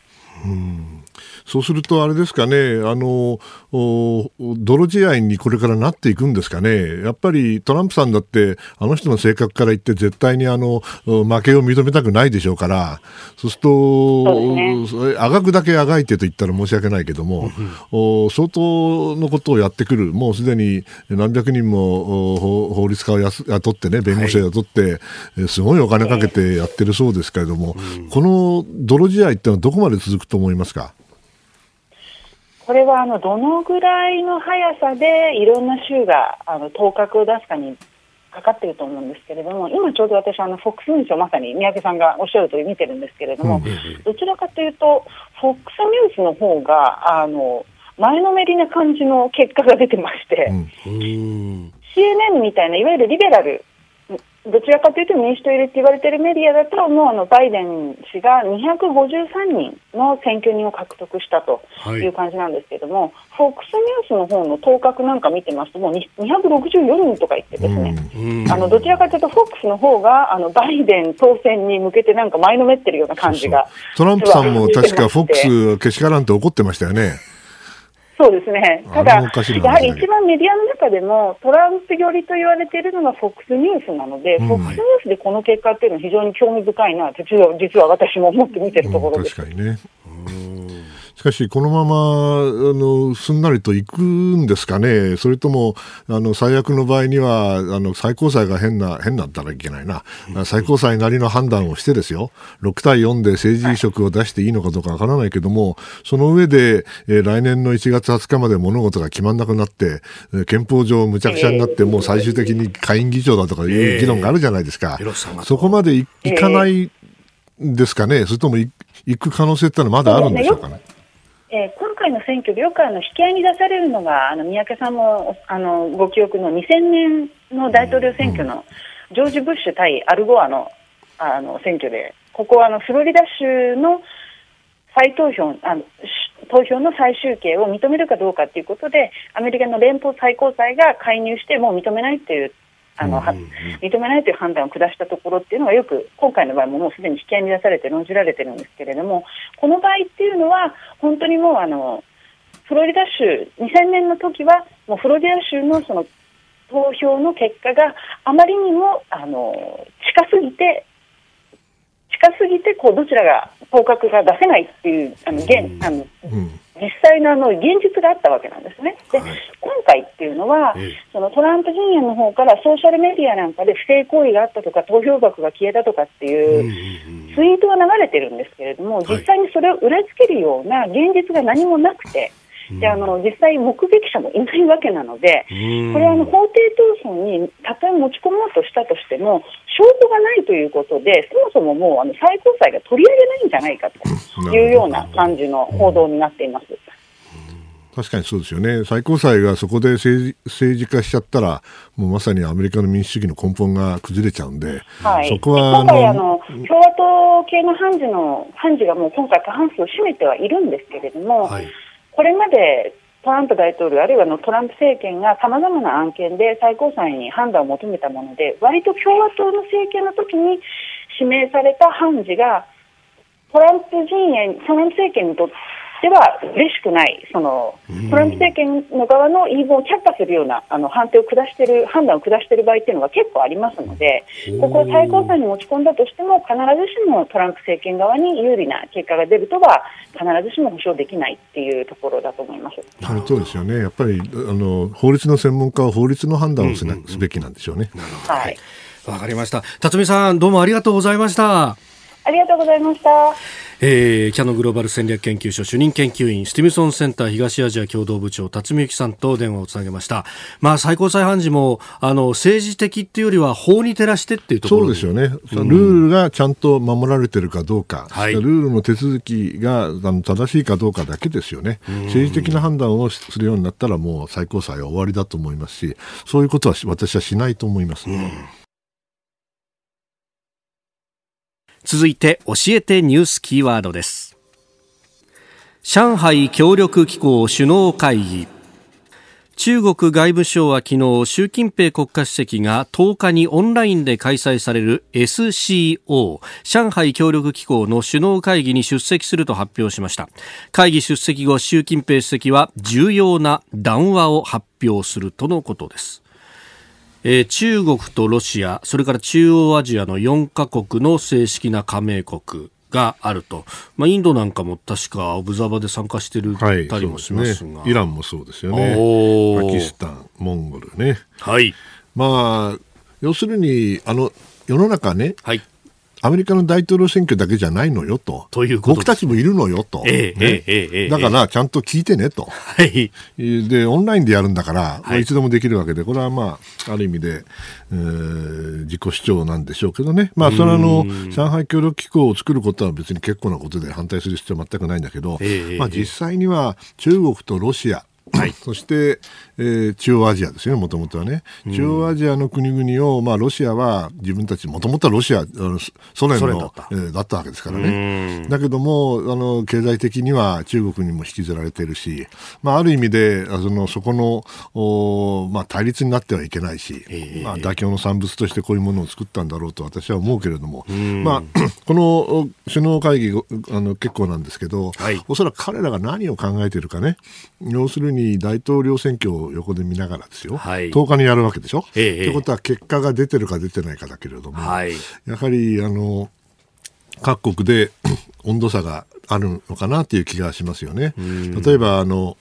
そうすると、あれですかね、あの、お泥仕合にこれからなっていくんですかね。やっぱりトランプさんだって、あの人の性格から言って絶対にあの、お負けを認めたくないでしょうから、そうすると、
そうで
あがくだけあがいてと言ったら申し訳ないけども、お相当のことをやってくる。もうすでに何百人もお法法律家を雇ってね、弁護士を雇って、えーすごいお金かけてやってるそうですけれども、この泥仕合ってのはどこまで続くと思いますか？
これはあのどのぐらいの速さでいろんな州があの頭角を出すかにかかっていると思うんですけれども、今ちょうど私、あの FOX ニュースをまさに三宅さんがおっしゃるとおり見てるんですけれども、どちらかというと、FOX ニュースの方があの前のめりな感じの結果が出てまして、
うん。
CNN みたいな、いわゆるリベラル、どちらかというと民主党入れって言われているメディアだと、もうあのバイデン氏が253人の選挙人を獲得したと
はい
いう感じなんですけれども、FOX ニュースの方の頭角なんか見てますと、もうに264人とか言ってですね、
うん
あのどちらかというと、FOX の方があのバイデン当選に向けてなんか前のめってるような感じが。
トランプさんも確かフォックスけしからんと怒ってましたよね。
そうですね。た
あ
だ、やはり一番メディアの中でもトランプ寄りと言われているのが FOX ニュースなので、
うん
FOX ニュースでこの結果っていうのは非常に興味深いなと、実は私も思って見てるところです。
確かにね。しかし、このままあのすんなりといくんですかね、それともあの最悪の場合にはあの最高裁が変な、変なったらいけないな、最高裁なりの判断をしてですよ、6対4で政治移植を出していいのかどうかわからないけども、その上で、えー来年の1月20日まで物事が決まんなくなって、えー憲法上むちゃくちゃになって、もう最終的に下院議長だとかいう議論があるじゃないですか。そこまでいいかないですかね、それともい行く可能性ってのはまだあるんでしょうかね。
えー今回の選挙でよくあの引き合いに出されるのが、あの三宅さんもあのご記憶の2000年の大統領選挙のジョージ・ブッシュ対アルゴアのあの選挙で、ここはあのフロリダ州の再投票あのし投票の再集計を認めるかどうかということで、アメリカの連邦最高裁が介入して、もう認めないという。あのは認めないという判断を下したところっていうのがよく今回の場合ももうすでに引き合いに出されて論じられてるんですけれどもこの場合っていうのは本当にもうあのフロリダ州2000年の時はもうフロリダ州のその投票の結果があまりにもあの近すぎて近すぎてこうどちらが頭角が出せないっていうあの現あの
うん
実際のあの現実があったわけなんですね。で、
はい。
今回っていうのは、
ええ。
そのトランプ陣営の方からソーシャルメディアなんかで不正行為があったとか投票箱が消えたとかっていううツイートが流れてるんですけれども、
い。
実際にそれを裏付けるような現実が何もなくて、であの実際、目撃者もいないわけなので、これはあの法廷闘争にたとえ持ち込もうとしたとしても、証拠がないということで、そもそももうあの最高裁が取り上げないんじゃないかというような感じの報道になっています。
確かにそうですよね、最高裁がそこで政治政治化しちゃったら、もうまさにアメリカの民主主義の根本が崩れちゃうんで、
はい、
そこは
今回あの、共和党系の判事の判事がもう今回、過半数を占めてはいるんですけれども、はい、これまでトランプ大統領、あるいはのトランプ政権がさまざまな案件で最高裁に判断を求めたもので、割と共和党の政権の時に指名された判事が、トランプ陣営、トランプ政権にとってでは嬉しくない、そのトランプ政権の側の言い分を却下するようなあの判定を下している、判断を下している場合っていうのが結構ありますので、ここを最高裁に持ち込んだとしても、必ずしもトランプ政権側に有利な結果が出るとは、必ずしも保証できないっていうところだと思います
その通ですよね、やっぱりあの法律の専門家は法律の判断をす,、すべきなんでしょうね。
はい、わかりました。辰巳さん、どうもありがとうございました。
ありがとうございました。
えー、キャノグローバル戦略研究所主任研究員スティムソンセンター東アジア共同部長辰巳由紀さんと電話をつなげました。まあ最高裁判事もあの政治的っていうよりは法に照らしてっていうところ
そうですよね。ルールがちゃんと守られてるかどうか、はい、ルールの手続きがあの正しいかどうかだけですよね。政治的な判断をするようになったらもう最高裁は終わりだと思いますし、そういうことは私はしないと思います。うん
続いて教えてニュースキーワードです。上海協力機構首脳会議。中国外務省は昨日習近平国家主席が10日にオンラインで開催される SCO 上海協力機構の首脳会議に出席すると発表しました。会議出席後習近平主席は重要な談話を発表するとのことです。えー、中国とロシア、それから中央アジアの4カ国の正式な加盟国があると、まあ、インドなんかも確かオブザーバーで参加してるたりもしますが、
はいね、イランもそうですよね、パキスタン、モンゴルね。
はい、
まあ要するにあの世の中ね、
はい、
アメリカの大統領選挙だけじゃないのよと。
という
僕たちもいるのよと。
ええね、ええ
だから、ちゃんと聞いてねと。
はい。
で、オンラインでやるんだから、はい、いつでもできるわけで、これはまあ、ある意味で、えー、自己主張なんでしょうけどね。まあ、それはあの、上海協力機構を作ることは別に結構なことで反対する必要は全くないんだけど、まあ、実際には中国とロシア、はい、そして、えー、中央アジアですよね、もともとはね、中央アジアの国々を、まあ、ロシアは自分たち、もともとはロシア、ソ連のだった,、えー、だったわけですからね、だけどもあの、経済的には中国にも引きずられているし、まあ、ある意味で、そのそこのお、まあ、対立になってはいけないし、えー、まあ、妥協の産物としてこういうものを作ったんだろうと私は思うけれども、まあ、この首脳会議あの結構なんですけど、はい、おそらく彼らが何を考えているかね、要するに大統領選挙を横で見ながらですよ、はい、10日にやるわけでしょ？と、ええいうことは結果が出てるか出てないかだけれども、はい、やはりあの各国で 温度差があるのかなという気がしますよね。例えばあの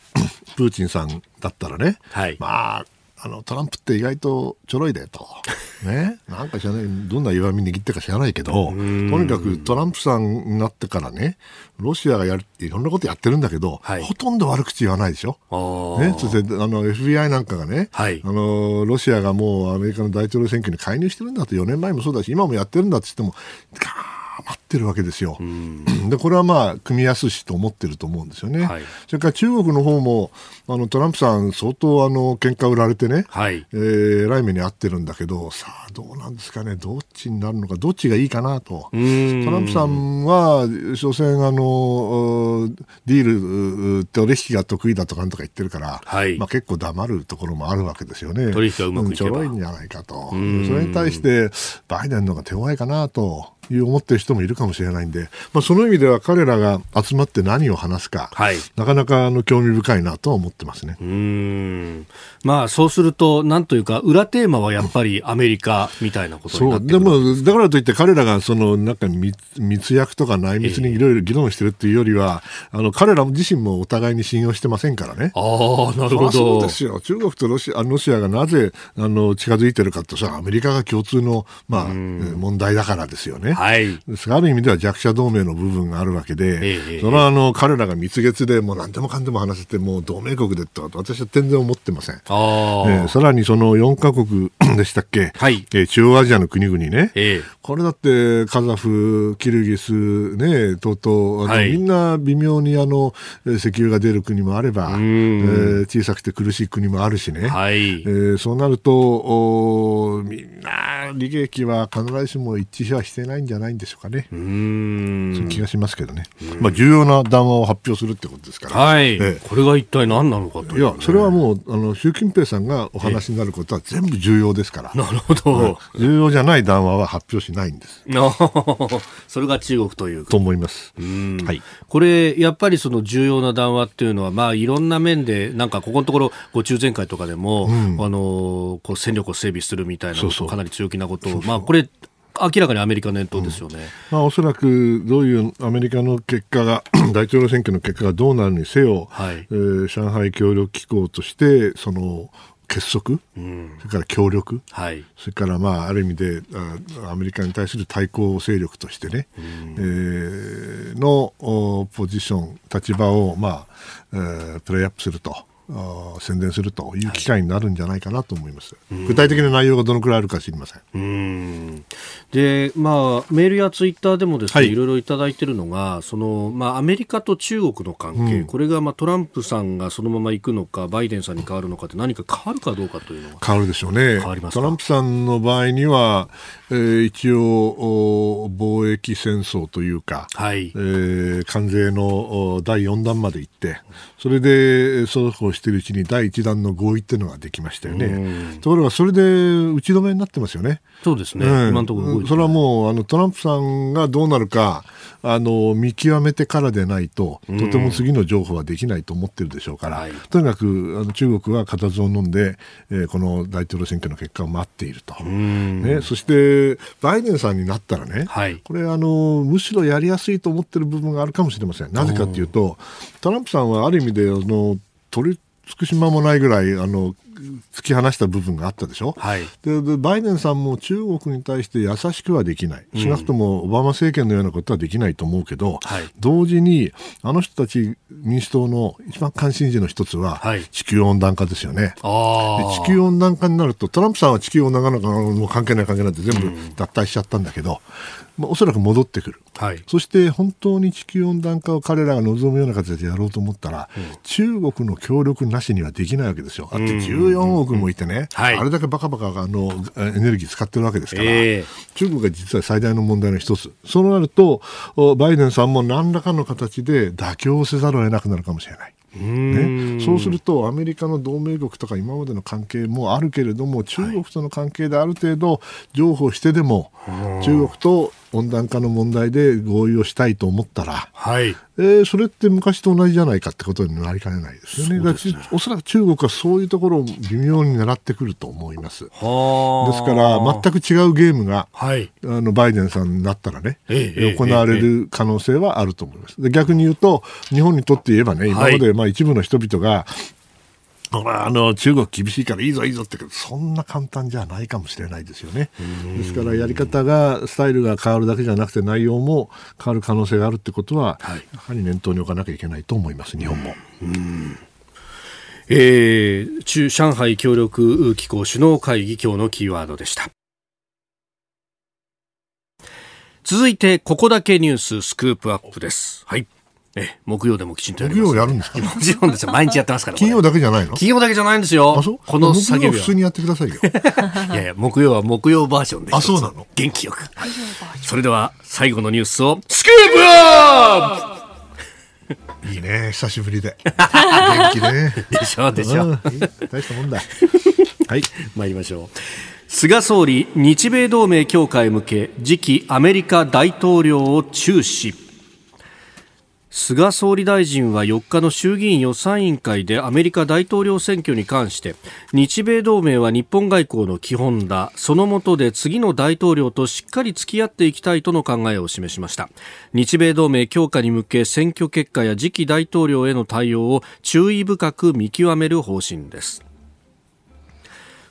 プーチンさんだったらね、はい、まああのトランプって意外とちょろいでと、ね、なんか知らない、どんな弱み握ってか知らないけど、とにかくトランプさんになってからね、ロシアがやるいろんなことやってるんだけど、はい、ほとんど悪口言わないでしょ？ね、そしてあの FBI なんかがね、はい、あの、ロシアがもうアメリカの大統領選挙に介入してるんだと、4年前もそうだし、今もやってるんだって言っても、待ってるわけですよ。でこれはまあ組みやすしと思ってると思うんですよね。はい、それから中国の方もあのトランプさん相当あの喧嘩売られてね、はい、えー、来目に遭ってるんだけどさあどうなんですかねどっちになるのかどっちがいいかなと。トランプさんは所詮あのディール取引が得意だとかなんとか言ってるから、はい、まあ結構黙るところもあるわけですよね。
取引がうまくい
けば、うん、ちょろいんじゃないかと。それに対してバイデンの方が手強いかなと。いう思ってる人もいるかもしれないんで、まあ、その意味では彼らが集まって何を話すか、はい、なかなかあの興味深いなとは思ってますね。
うんまあそうすると、なんというか、裏テーマはやっぱりアメリカみたいなことになって
でも、だからといって彼らがそのなんか密密約とか内密にいろいろ議論してるっていうよりは、あの彼ら自身もお互いに信用してませんからね。
ああ、なるほど。
そうですよ。中国とロシアロシアがなぜあの近づいてるかと、それはアメリカが共通の、まあ、問題だからですよね。
はい。
ですある意味では弱者同盟の部分があるわけで、ええ、それはあの彼らが蜜月でもう何でもかんでも話せて、もう同盟国でと私は全然思ってません。
あ
えー、さらにその4カ国 でしたっけ、
はい。
えー、中央アジアの国々ね、
えー、
これだってカザフ、キルギス、ね、とうとう、はい、みんな微妙にあの石油が出る国もあれば、えー、小さくて苦しい国もあるしね、
はい。
えー、そうなるとお、みんな利益は必ずしも一致はしてないんじゃないんでしょうかね。
うん
そういう気がしますけどね。まあ、重要な談話を発表するってことですから。
はい。えー、これが一体何なのかと
い、ね、いや、それはもう、あの、習近平さんがお話になることは全部重要ですから。
なるほど、
重要じゃない談話は発表しないんです。
それが中国という
と思います。
はい。これ、やっぱりその重要な談話っていうのは、まあ、いろんな面で、なんかここのところ、ご中前会とかでも、うん、あの、こう戦力を整備するみたいなこと、かなり強気なことを、まあ、これ、明らかにアメリカ念頭ですよね、うん、
まあ、おそらくどういうアメリカの結果が大統領選挙の結果がどうなるにせよ、
はい、
えー、上海協力機構としてその結束、
うん、
それから協力、
はい、
それからまあある意味でアメリカに対する対抗勢力としてね、
うん、
えー、のポジション、立場を、まあえー、プレーアップすると。宣伝するという機会になるんじゃないかなと思います、はい、具体的な内容がどのくらいあるか知りません。
うん。で、まあ、メールやツイッターでもですね、はい、いろいろいただいているのがその、まあ、アメリカと中国の関係、うん、これが、まあ、トランプさんがそのまま行くのかバイデンさんに変わるのかって何か変わるかどうかというのは。
変わるでしょうね。トランプさんの場合には、えー、一応貿易戦争というか、
はい。
えー、関税の第4弾まで行ってそれでそうこうしているうちに第1弾の合意っていうのができましたよね。ところがそれで打ち止めになってますよね。
そうですね。うん、今のところ
それはもうあのトランプさんがどうなるかあの見極めてからでないととても次の情報はできないと思ってるでしょうから、とにかくあの中国は固唾を飲んで、えー、この大統領選挙の結果を待っていると。ね、そしてバイデンさんになったらね、
はい、
これあのむしろやりやすいと思ってる部分があるかもしれません。なぜかというとトランプさんはある意味であの取り尽くし間もないぐらいあの突き放した部分があったでしょ、
はい、
でバイデンさんも中国に対して優しくはできない、少なくともオバマ政権のようなことはできないと思うけど、
はい、
同時にあの人たち民主党の一番関心事の一つは、地球温暖化ですよね、地球温暖化になるとトランプさんは地球温暖化なんかもう関係ない関係ないって全部脱退しちゃったんだけど、まあ、おそらく戻ってくる、
はい、
そして本当に地球温暖化を彼らが望むような形でやろうと思ったら、うん、中国の協力なしにはできないわけですよ。だって14億もいてね、はい、あれだけバカバカあのエネルギー使ってるわけですから、
えー、
中国が実は最大の問題の一つ。そうなると、バイデンさんも何らかの形で妥協せざるを得なくなるかもしれない。ね、そうするとアメリカの同盟国とか今までの関係もあるけれども中国との関係である程度譲歩してでも、中国と温暖化の問題で合意をしたいと思ったら、
はい
えー、それって昔と同じじゃないかってことになりかねないですよね。ねおそらく中国はそういうところを微妙に狙ってくると思います。ですから全く違うゲームが、
はい、
あのバイデンさんになったらね、
ええ、
行われる可能性はあると思います。で逆に言うと日本にとって言えばね今までまあ一部の人々があの中国厳しいからいいぞいいぞってそんな簡単じゃないかもしれないですよね。ですからやり方がスタイルが変わるだけじゃなくて内容も変わる可能性があるってことは、はい、やはり念頭に置かなきゃいけないと思います日本も。
えー、中上海協力機構首脳会議今日のキーワードでした。続いてここだけニューススクープアップです。はい。え木曜でもきちんとやります。
木曜やるんですか？
もちろんですよ。毎日やってますから。
金曜だけじゃないの？
金曜だけじゃないんですよ。
あ、そう？
この作業
普通にやってくださいよ。
いやいや、木曜は木曜バージョンで。
あ、そうなの？
元気よく。それでは、最後のニュースを、スクープア
ップ いいね、久しぶりで。元気ね。
でしょ、でしょ。
大したもんだ。はい。
参りましょう。菅総理、日米同盟強化へ向け、次期アメリカ大統領を注視。菅総理大臣は4日の衆議院予算委員会でアメリカ大統領選挙に関して日米同盟は日本外交の基本だその下で次の大統領としっかり付き合っていきたいとの考えを示しました。日米同盟強化に向け選挙結果や次期大統領への対応を注意深く見極める方針です。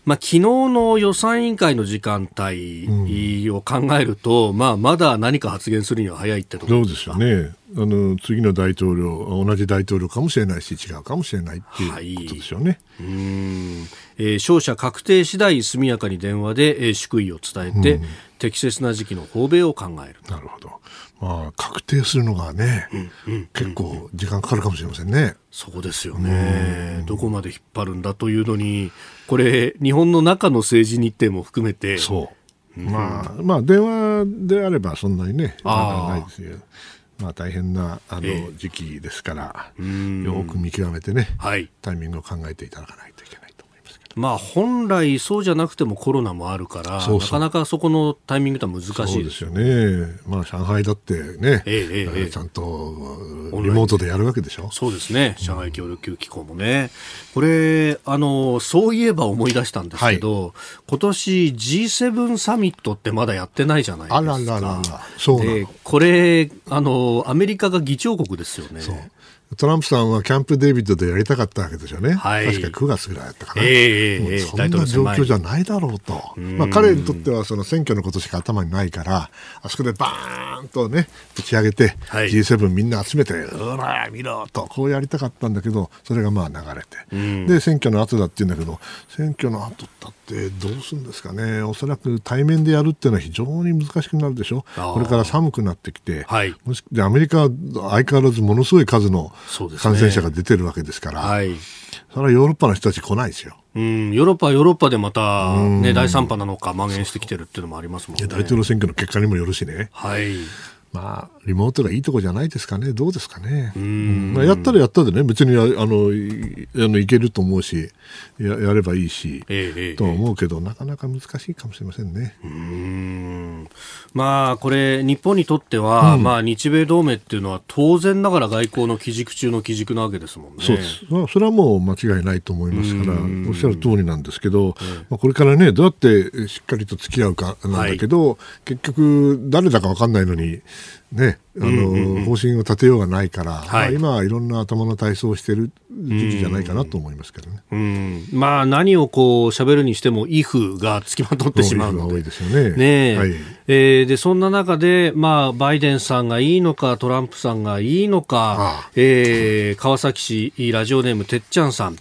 まあ、昨日の予算委員会の時間帯を考えると、うん、まあ、まだ何か発言するには早いってところ
ですよね。あの次の大統領、同じ大統領かもしれないし、違うかもしれないっていうことですよね。はい、うん
えー、勝者確定次第速やかに電話で、えー、祝意を伝えて、うん、適切な時期の訪米を考える。
なるほど。まあ、確定するのがね、うんうん、結構時間かかるかもしれませんね。
そうですよね。どこまで引っ張るんだというのに、これ、日本の中の政治日程も含めて。
そう。まあ、まあ、電話であればそんなにね、ないですよ。まあ、大変なあの時期ですから、えー、よく見極めてね、はい、タイミングを考えていただかないといけない。
まあ、本来そうじゃなくてもコロナもあるからなかなかそこのタイミングとは難しいです
よね。まあ、上海だってね、ええええ、ちゃんとリモートでやるわけでしょ？
そうですね。上海協力機構もね。これ、あの、そういえば思い出したんですけど、はい、今年 G7 サミットってまだやってないじゃないですか。あらららら。そうで、これ、あの、アメリカが議長国ですよね。
トランプさんはキャンプ・デイビッドでやりたかったわけですよね、はい、確か9月ぐらいだったかな、えー、そんな状況じゃないだろうと、まあ、彼にとってはその選挙のことしか頭にないから、あそこでバーンとね、ぶち上げて、はい、G7 みんな集めて、うら、見ろと、こうやりたかったんだけど、それがまあ流れて、で、選挙の後だって言うんだけど、選挙の後だってどうするんですかね、おそらく対面でやるっていうのは非常に難しくなるでしょ、これから寒くなってきて、はい、でアメリカは相変わらずものすごい数の感染者が出てるわけですから、ねはい、それはヨーロッパの人たち来ないですよ。
うん、ヨーロッパはヨーロッパでまた、ね、第3波なのか蔓延してきてるっていうのもありますもんね。
大統領選挙の結果にもよるしね。はい。まあ、リモートがいいとこじゃないですかね、どうですかね。うん、まあ、やったらやったでね、別にあのいあのいけると思うしや、やればいいし、ええと思うけど、なかなか難しいかもしれませんね。うん。
まあ、これ、日本にとっては、うん、まあ、日米同盟っていうのは、当然ながら外交の基軸中の基軸なわけですもんね。
そうです、まあ、それはもう間違いないと思いますから、おっしゃる通りなんですけど、まあ、これからね、どうやってしっかりと付き合うかなんだけど、はい、結局、誰だか分かんないのに、ね、あの、方針を立てようがないから、はい、まあ、今はいろんな頭の体操をしている時期じゃないかなと思いますけどね。
うん、まあ、何をこう喋るにしても、イフがつきまとってしまうので。多いですよね。ねはい、えー、で、そんな中で、まあ、バイデンさんがいいのか、トランプさんがいいのか、ああ。えー、川崎市ラジオネームてっちゃんさん、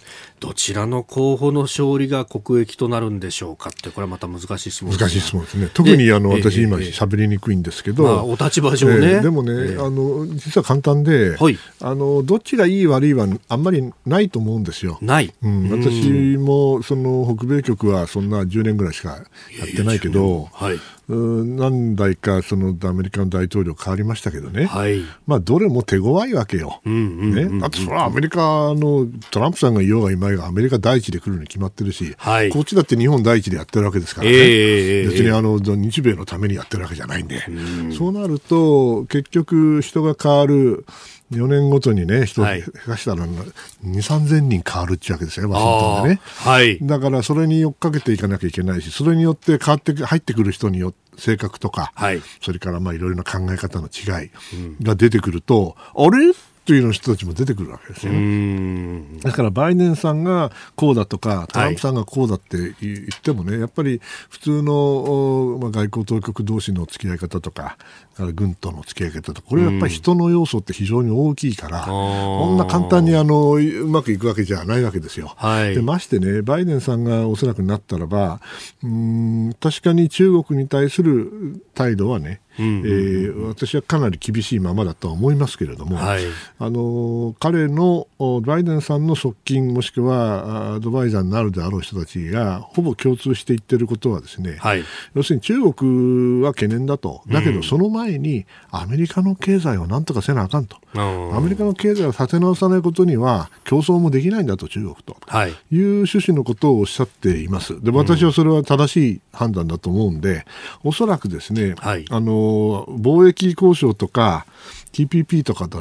どちらの候補の勝利が国益となるんでしょうかって、これはまた難しい質問
です、ね、難しい質問ですね。特にあの私、今、喋りにくいんですけど、まあ、
お立場上ね、え
ー、でもね、えー、あの、実は簡単で、はい、あの、どっちがいい悪いはあんまりないと思うんですよ。
ない。
うん、私も、その、北米局はそんな10年ぐらいしかやってないけど、はい、何代かそのアメリカの大統領変わりましたけどね、はい、まあ、どれも手強いわけよ。ね、だってそれはアメリカのトランプさんがいようがいまいがアメリカ第一で来るに決まってるし、はい、こっちだって日本第一でやってるわけですからね、えー、別にあの日米のためにやってるわけじゃないんで、うん、そうなると結局人が変わる。4年ごとにね、人、はい、下手したら2、3000人変わるっていうわけですよ、ワシントンでね。はい。だからそれに追っかけていかなきゃいけないし、それによって変わって、入ってくる人によって、性格とか、はい、それからまあいろいろな考え方の違いが出てくると、うん、あれ？というの人たちも出てくるわけですよ。だからバイデンさんがこうだとかトランプさんがこうだって言ってもね、はい、やっぱり普通の、まあ、外交当局同士の付き合い方とか軍との付き合い方とかこれやっぱり人の要素って非常に大きいから、こんな簡単にあのうまくいくわけじゃないわけですよ。はい、でましてねバイデンさんがおそらくなったらばうん確かに中国に対する態度はねえー、私はかなり厳しいままだとは思いますけれども、はい、あの彼のバイデンさんの側近もしくはアドバイザーになるであろう人たちがほぼ共通して言ってることはですね、はい、要するに中国は懸念だと。だけどその前にアメリカの経済をなんとかせなあかんと、アメリカの経済を立て直さないことには競争もできないんだと中国と、はい、いう趣旨のことをおっしゃっています。で私はそれは正しい判断だと思うんでおそらくですね、はい、あの貿易交渉とか TPP とかと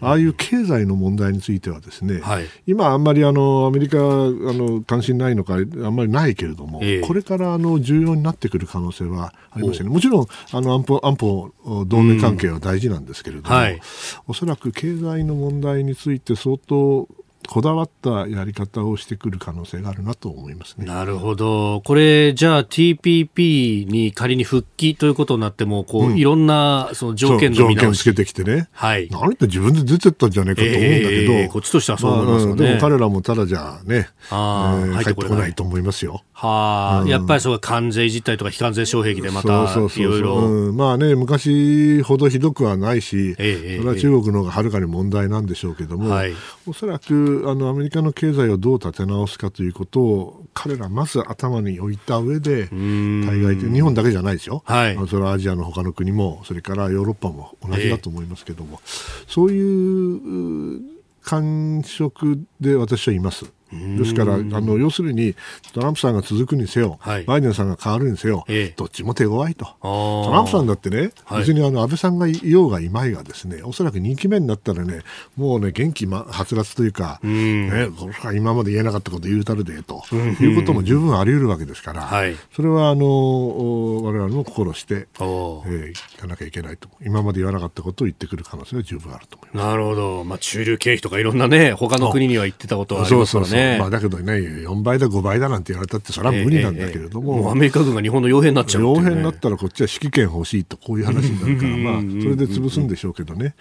ああいう経済の問題についてはですね、
はい、
今あんまりあのアメリカあの関心ないのかあんまりないけれども、えー、これからあの重要になってくる可能性はありますよね。もちろんあの安保安保同盟関係は大事なんですけれども、うん。はい、おそらく経済の問題について相当こだわったやり方をしてくる可能性があるなと思いますね。
なるほど。これ、じゃあ TPP に仮に復帰ということになっても、こう、うん、いろんなその条件の
条件つけてきてね。
はい。
何って自分で出てったんじゃないかと思うんだけど。えー、
こっちとしてはそう思いますよね。
まあ、でも彼らもただじゃね、あえー、入ってこないと思いますよ。
はあ、うん、やっぱりそう関税実態とか非関税障壁でまたいろいろ。
まあね、昔ほどひどくはないし、えー、それは中国の方がはるかに問題なんでしょうけども、はい、おそらくあのアメリカの経済をどう立て直すかということを彼らまず頭に置いた上で対外的日本だけじゃないですよ、
はい、
それはアジアの他の国もそれからヨーロッパも同じだと思いますけども、えー、そういう感触で私はいます。ですから、あの要するにトランプさんが続くにせよ、はい、バイデンさんが変わるにせよ、ええ、どっちも手強いと、トランプさんだってね、はい、別にあの安倍さんがいようがいまいが、ですねおそらく2期目になったらね、もうね、元気、ま、はつらつというか、ね、今まで言えなかったこと言うたるでということも十分あり得るわけですから、はい、それはあの我々も心して、えー、いかなきゃいけないと、今まで言わなかったことを言ってくる可能性は十分あると思います。
なるほど、まあ、中流経費とかいろんなね、他の国には言ってたことはありますからね。そうそうそう
まあ、だけどね、4倍だ、5倍だなんて言われたって、それは無理なんだけれども、えーえー、
もアメリカ軍が日本の傭兵になっちゃう、
ね、傭兵になったら、こっちは指揮権欲しいと、こういう話になるから、まあ、それで潰すんでしょうけどね、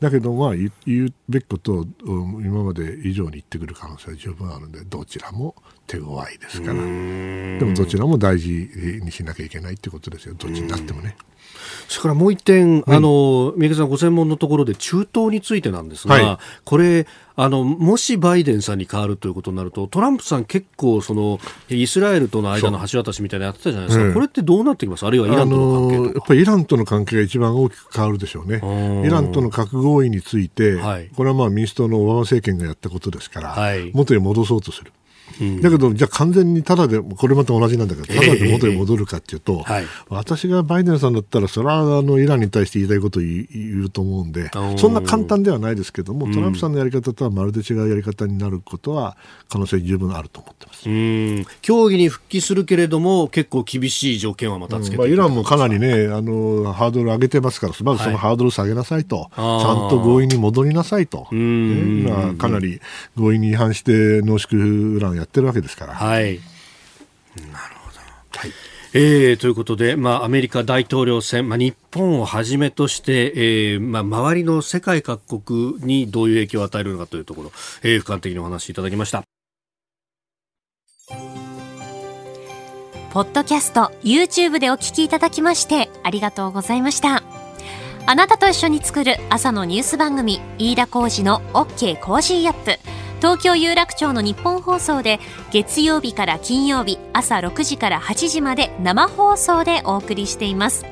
だけど、まあ、言うべきことを今まで以上に言ってくる可能性は十分あるので、どちらも手強いですから、でもどちらも大事にしなきゃいけないってことですよ、どっちになってもね。
それからもう一点、あの、三宅さんご専門のところで中東についてなんですが、はい、これ、あの、もしバイデンさんに変わるということになると、トランプさん結構、その、イスラエルとの間の橋渡しみたいなやってたじゃないですか。これってどうなってきます？あるいはイランとの関係
やっぱりイランとの関係が一番大きく変わるでしょうね。イランとの核合意について、はい、これはまあ民主党のオバマ政権がやったことですから、はい、元に戻そうとする。だけど、じゃあ完全にただで、これまた同じなんだけど、ただで元に戻るかっていうと、はい、私がバイデンさんだったら、それはあのイランに対して言いたいことを言うと思うんで、そんな簡単ではないですけども、トランプさんのやり方とはまるで違うやり方になることは、可能性十分あると思ってます。
うん。協議に復帰するけれども、結構厳しい条件はまたつけて、まあ、
イランもかなりね、あの、ハードル上げてますから、まずそのハードル下げなさいと、はい、ちゃんと合意に戻りなさいと、ね。まあ、かなり合意に違反して濃縮ウランやってるわけですから。
はい。なるほど。はい。えー、ということで、まあ、アメリカ大統領選、まあ、日本をはじめとして、えーまあ、周りの世界各国にどういう影響を与えるのかというところ、えー、俯瞰的にお話しいただきました。
ポッドキャスト、YouTube でお聞きいただきまして、ありがとうございました。あなたと一緒に作る朝のニュース番組、飯田浩二の OK Cozy up。東京有楽町の日本放送で月曜日から金曜日朝6時から8時まで生放送でお送りしています。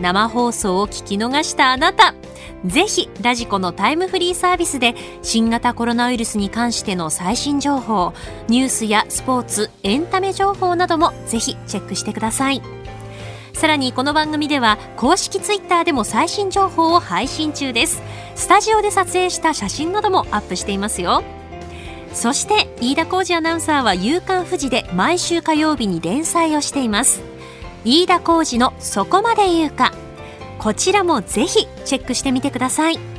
生放送を聞き逃したあなたぜひラジコのタイムフリーサービスで新型コロナウイルスに関しての最新情報ニュースやスポーツエンタメ情報などもぜひチェックしてください。さらにこの番組では公式ツイッターでも最新情報を配信中です。スタジオで撮影した写真などもアップしていますよ。そして飯田浩二アナウンサーは夕刊富士で毎週火曜日に連載をしています。飯田浩二のそこまで言うか。こちらもぜひチェックしてみてください。